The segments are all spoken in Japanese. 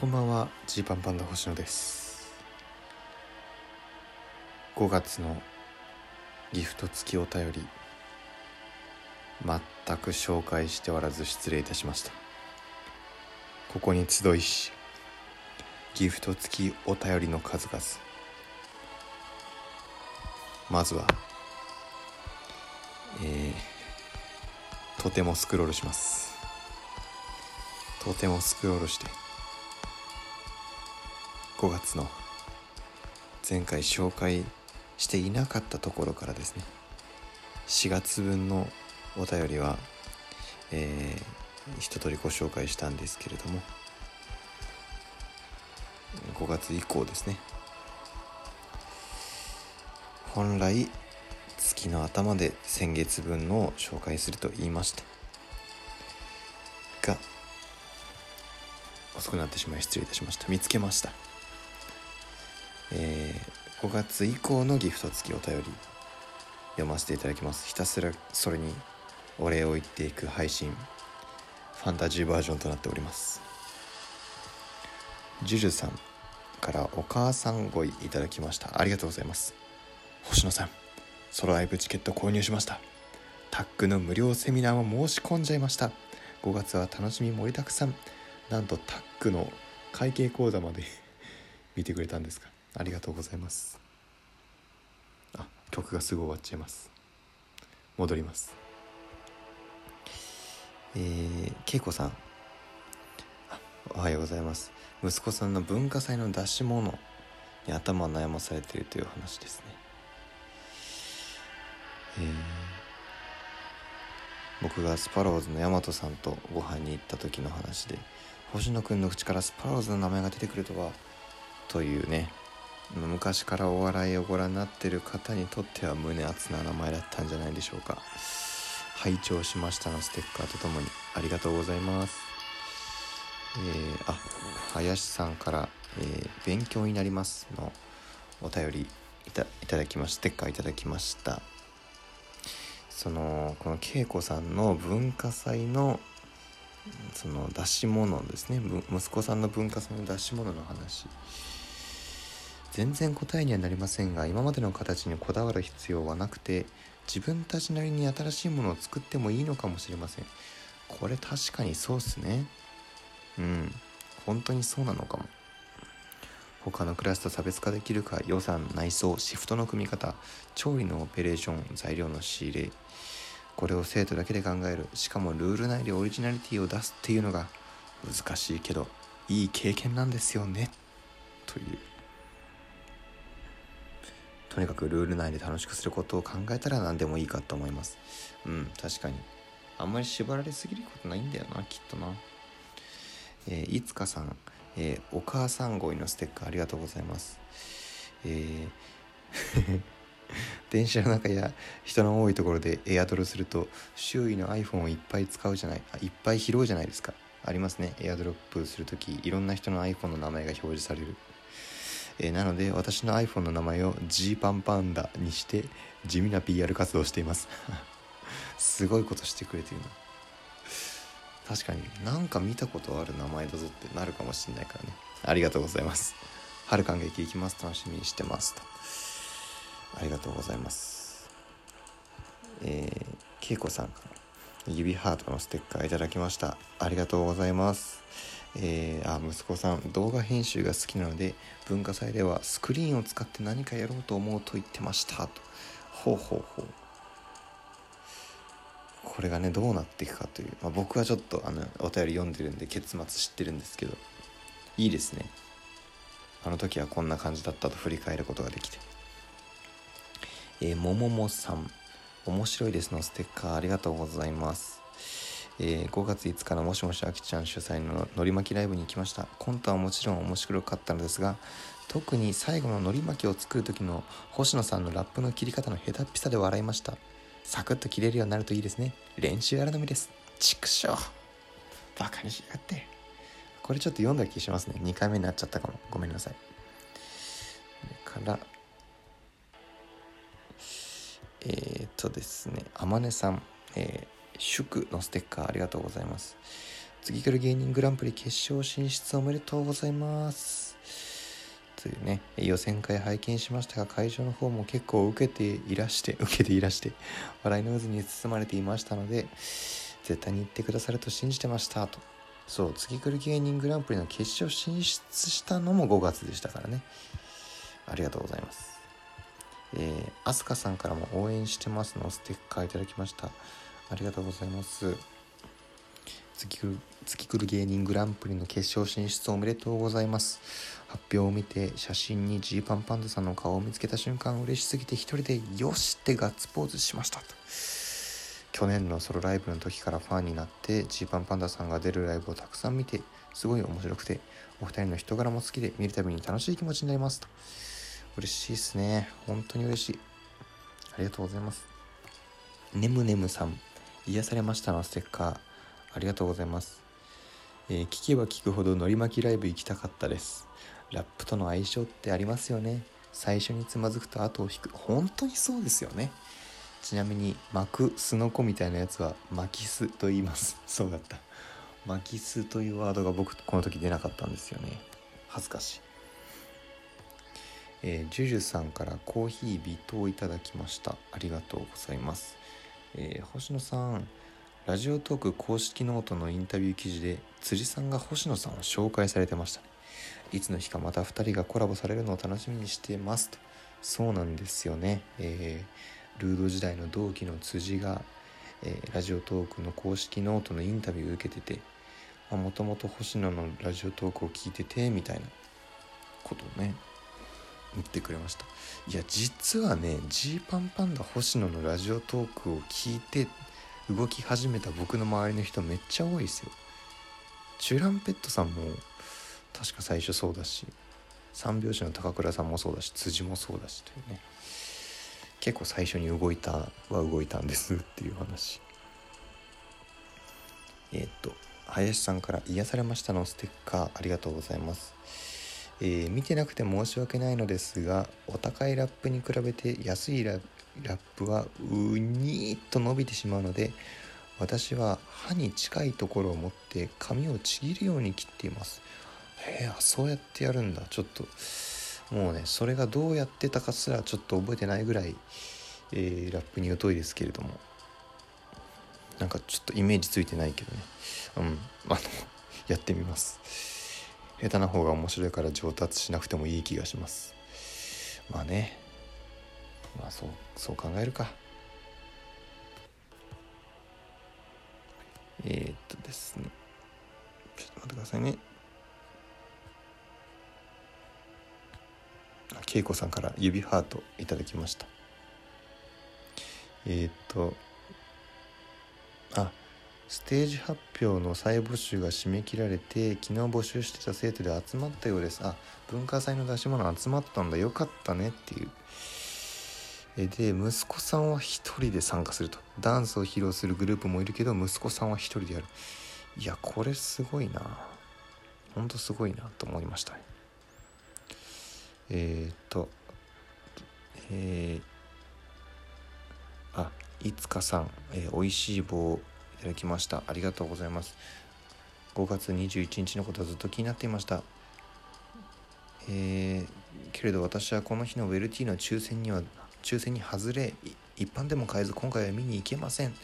こんばんは。ジーパンパンダ星野です。5月のギフト付きお便り全く紹介しておらず失礼いたしました。ここに集いしギフト付きお便りの数々。まずはえー、とてもスクロールします。とてもスクロールして5月の前回紹介していなかったところからですね。4月分のお便りは、えー、一通りご紹介したんですけれども5月以降ですね。本来月の頭で先月分のを紹介すると言いました。が遅くなってしまい失礼いたしました。見つけました、5月以降のギフト付きお便り読ませていただきます。ひたすらそれにお礼を言っていく配信ファンタジーバージョンとなっております。ジュジュさんからお母さんごいいただきました。ありがとうございます。星野さんソロライブチケット購入しました。タッグの無料セミナーも申し込んじゃいました。5月は楽しみ盛りだくさん。なんとタッグの会計講座まで 見てくれたんですか。ありがとうございます。あ曲がすぐ終わっちゃいます。戻ります。えー、けいこさん。おはようございます。息子さんの文化祭の出し物に頭を悩まされているという話ですね。えー、僕がスパローズの大和さんとご飯に行った時の話で星野くんの口からスパローズの名前が出てくるとはというね。昔からお笑いをご覧になってる方にとっては胸熱な名前だったんじゃないでしょうか。拝聴しましたのステッカーとともにありがとうございます。えー、あ林さんから、えー、勉強になります」のお便りいただきましたステッカーいただきました。そのこの恵子さんの文化祭のその出し物ですね。息子さんの文化祭の出し物の話。全然答えにはなりませんが今までの形にこだわる必要はなくて自分たちなりに新しいものを作ってもいいのかもしれません。これ確かにそうっすね。うん。本当にそうなのかも。他のクラスと差別化できるか予算内装シフトの組み方調理のオペレーション材料の仕入れこれを生徒だけで考えるしかもルール内でオリジナリティを出すっていうのが難しいけどいい経験なんですよね。という。とにかくルール内で楽しくすることを考えたら何でもいいかと思います。うん確かに。あんまり縛られすぎることないんだよなきっとな。えー、いつかさん、えー、お母さん声のステッカーありがとうございます。えー 電車の中や人の多いところでエアドロすると周囲の iPhone をいっぱい使うじゃないあいっぱい拾うじゃないですか。ありますね。エアドロップする時いろんな人の iPhone の名前が表示される。え、なので私の iPhone の名前を G パンパンダにして地味な PR 活動をしています。すごいことしてくれてるな。確かになんか見たことある名前だぞってなるかもしんないからね。ありがとうございます。春感激行きます。楽しみにしてます。と。ありがとうございます。えー、恵子さんから指ハートのステッカーいただきました。ありがとうございます。えー、あ息子さん動画編集が好きなので文化祭ではスクリーンを使って何かやろうと思うと言ってました。とほうほうほう。これがねどうなっていくかという、まあ、僕はちょっとあのお便り読んでるんで結末知ってるんですけどいいですね。あの時はこんな感じだったと振り返ることができて。えー、もももさん。面白いですのステッカーありがとうございます。えー、5月5日のもしもしあきちゃん主催ののり巻きライブに行きました。コントはもちろん面白かったのですが特に最後ののり巻きを作る時の星野さんのラップの切り方の下手っぴさで笑いました。サクッと切れるようになるといいですね。練習あるのみです。畜生。バカにしやがって。これちょっと読んだ気しますね。2回目になっちゃったかも。ごめんなさい。からえー、っとですね。あまねさん。えー祝のステッカーありがとうございます。次来る芸人グランプリ決勝進出おめでとうございます。というね予選会拝見しましたが会場の方も結構受けていらして 受けていらして笑いの渦に包まれていましたので絶対に行ってくださると信じてましたと。そう次来る芸人グランプリの決勝進出したのも5月でしたからね。ありがとうございます。えー、アスカさんからも応援してますのステッカーいただきました。ありがとうございます。月来る月来る芸人グランプリの決勝進出おめでとうございます。発表を見て写真にジーパンパンダさんの顔を見つけた瞬間嬉しすぎて一人で「よし!」ってガッツポーズしましたと。去年のソロライブの時からファンになってジーパンパンダさんが出るライブをたくさん見てすごい面白くてお二人の人柄も好きで見るたびに楽しい気持ちになりますと。嬉しいですね。本当に嬉しい。ありがとうございます。ねむねむさん。癒されましたのステッカー。ありがとうございます、えー、聞けば聞くほどのり巻きライブ行きたかったです。ラップとの相性ってありますよね。最初につまずくと後を引く。本当にそうですよね。ちなみに巻くすのこみたいなやつは巻きすと言います。そうだった。巻きすというワードが僕この時出なかったんですよね。恥ずかしい。えー、ジュジュさんからコーヒー微糖いただきました。ありがとうございます、えー、星野さんラジオトーク公式ノートのインタビュー記事で辻さんが星野さんを紹介されてましたね。いつの日かまた2人がコラボされるのを楽しみにしてますとそうなんですよね、えー、ルード時代の同期の辻が、えー、ラジオトークの公式ノートのインタビューを受けててもともと星野のラジオトークを聞いててみたいなことをね言ってくれました。いや実はねジーパンパンダ星野のラジオトークを聞いて動き始めた僕の周りの人めっちゃ多いですよ。チュランペットさんも確か最初そうだし三拍子の高倉さんもそうだし辻もそうだしというね。結構最初に動いたは動いたんですっていう話。えー、っと林さんから癒されましたのステッカーありがとうございます。えー、見てなくて申し訳ないのですがお高いラップに比べて安いラップはうにーっと伸びてしまうので私は歯に近いところを持って髪をちぎるように切っています。へえそうやってやるんだ。ちょっともうねそれがどうやってたかすらちょっと覚えてないぐらい、えー、ラップに疎いですけれども。なんかちょっとイメージついてないけどね。うんあのやってみます。下手な方が面白いから上達しなくてもいい気がします。まあね。まあそうそう考えるか。えー、っとですね。ちょっと待ってくださいね。恵子さんから指ハートいただきました。えー、っとステージ発表の再募集が締め切られて昨日募集してた生徒で集まったようです。あ文化祭の出し物集まったんだよかったねっていうえで息子さんは一人で参加すると。ダンスを披露するグループもいるけど息子さんは一人でやる。いやこれすごいな。ほんとすごいなと思いました。えー、っとえー、あいつかさん、えー、おいしい棒ただきました。ありがとうございます。5月21日のことはずっと気になっていました。えー、けれど私はこの日のウェルティーの抽選には抽選に外れ一般でも買えず今回は見に行けません。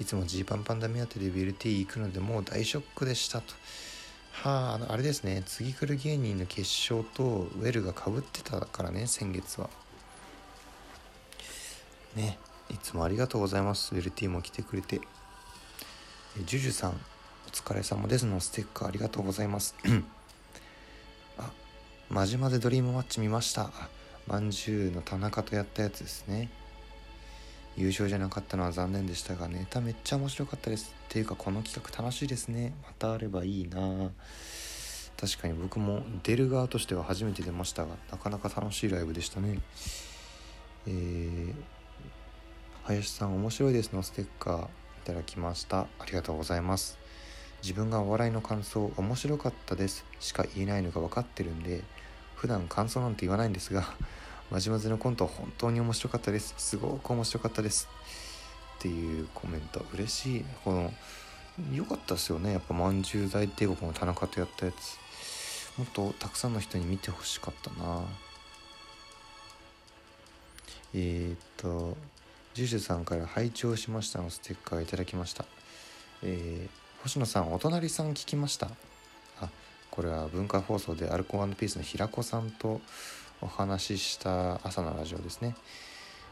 いつもジーパンパンダ目当てでウェルティ行くのでもう大ショックでしたと。はああのあれですね。次来る芸人の決勝とウェルがかぶってたからね先月は。ねいつもありがとうございます。ウェルティも来てくれて。ジュジュさん、お疲れ様ですのステッカーありがとうございます。あ、まじまぜドリームマッチ見ました。まんじゅうの田中とやったやつですね。優勝じゃなかったのは残念でしたが、ネタめっちゃ面白かったです。っていうか、この企画楽しいですね。またあればいいな確かに僕も出る側としては初めて出ましたが、なかなか楽しいライブでしたね。えー、林さん面白いですのステッカー。ただきました。ありがとうございます。自分がお笑いの感想面白かったです。しか言えないのが分かってるんで普段感想なんて言わないんですが まじまじのコント本当に面白かったです。すごく面白かったです。っていうコメント嬉しいこの良かったですよね。やっぱまんじゅう大帝国の田中とやったやつ。もっとたくさんの人に見てほしかったな。えー、っとジュジュさんから拝聴しましたのステッカーいただきました。えー、星野さんお隣さん聞きました？あこれは文化放送でアルコピースの平子さんとお話しした朝のラジオですね。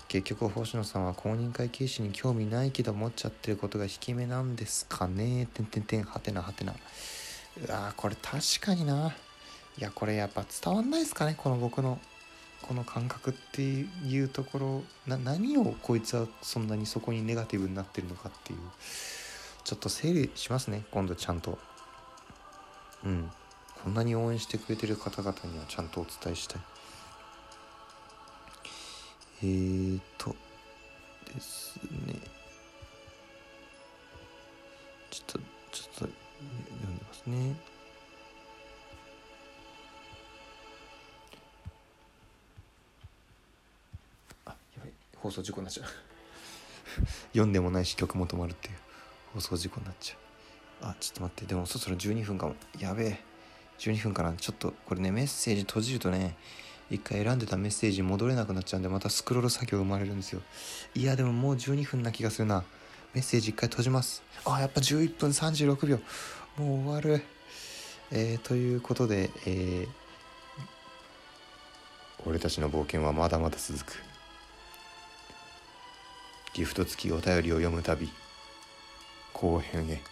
結局星野さんは公認会計士に興味ないけど持っちゃってることが引き目なんですかね？てんてんてんはてなはてな。うわこれ確かにな。いやこれやっぱ伝わんないですかねこの僕の。この感覚っていうところな何をこいつはそんなにそこにネガティブになってるのかっていうちょっと整理しますね今度ちゃんと。うん。こんなに応援してくれてる方々にはちゃんとお伝えしたい。えーとですね。ちょっとちょっと読んでますね。放送事故になっちゃう。読んでもないし曲も止まるっていう。放送事故になっちゃう。あちょっと待って。でもそろそろ12分かも。やべえ。12分かな。ちょっとこれねメッセージ閉じるとね一回選んでたメッセージ戻れなくなっちゃうんでまたスクロール作業生まれるんですよ。いやでももう12分な気がするな。メッセージ一回閉じます。あやっぱ11分36秒。もう終わる。えー、ということでえー、俺たちの冒険はまだまだ続くギフト付きお便りを読むたび後編へ。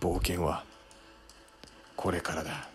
冒険はこれからだ。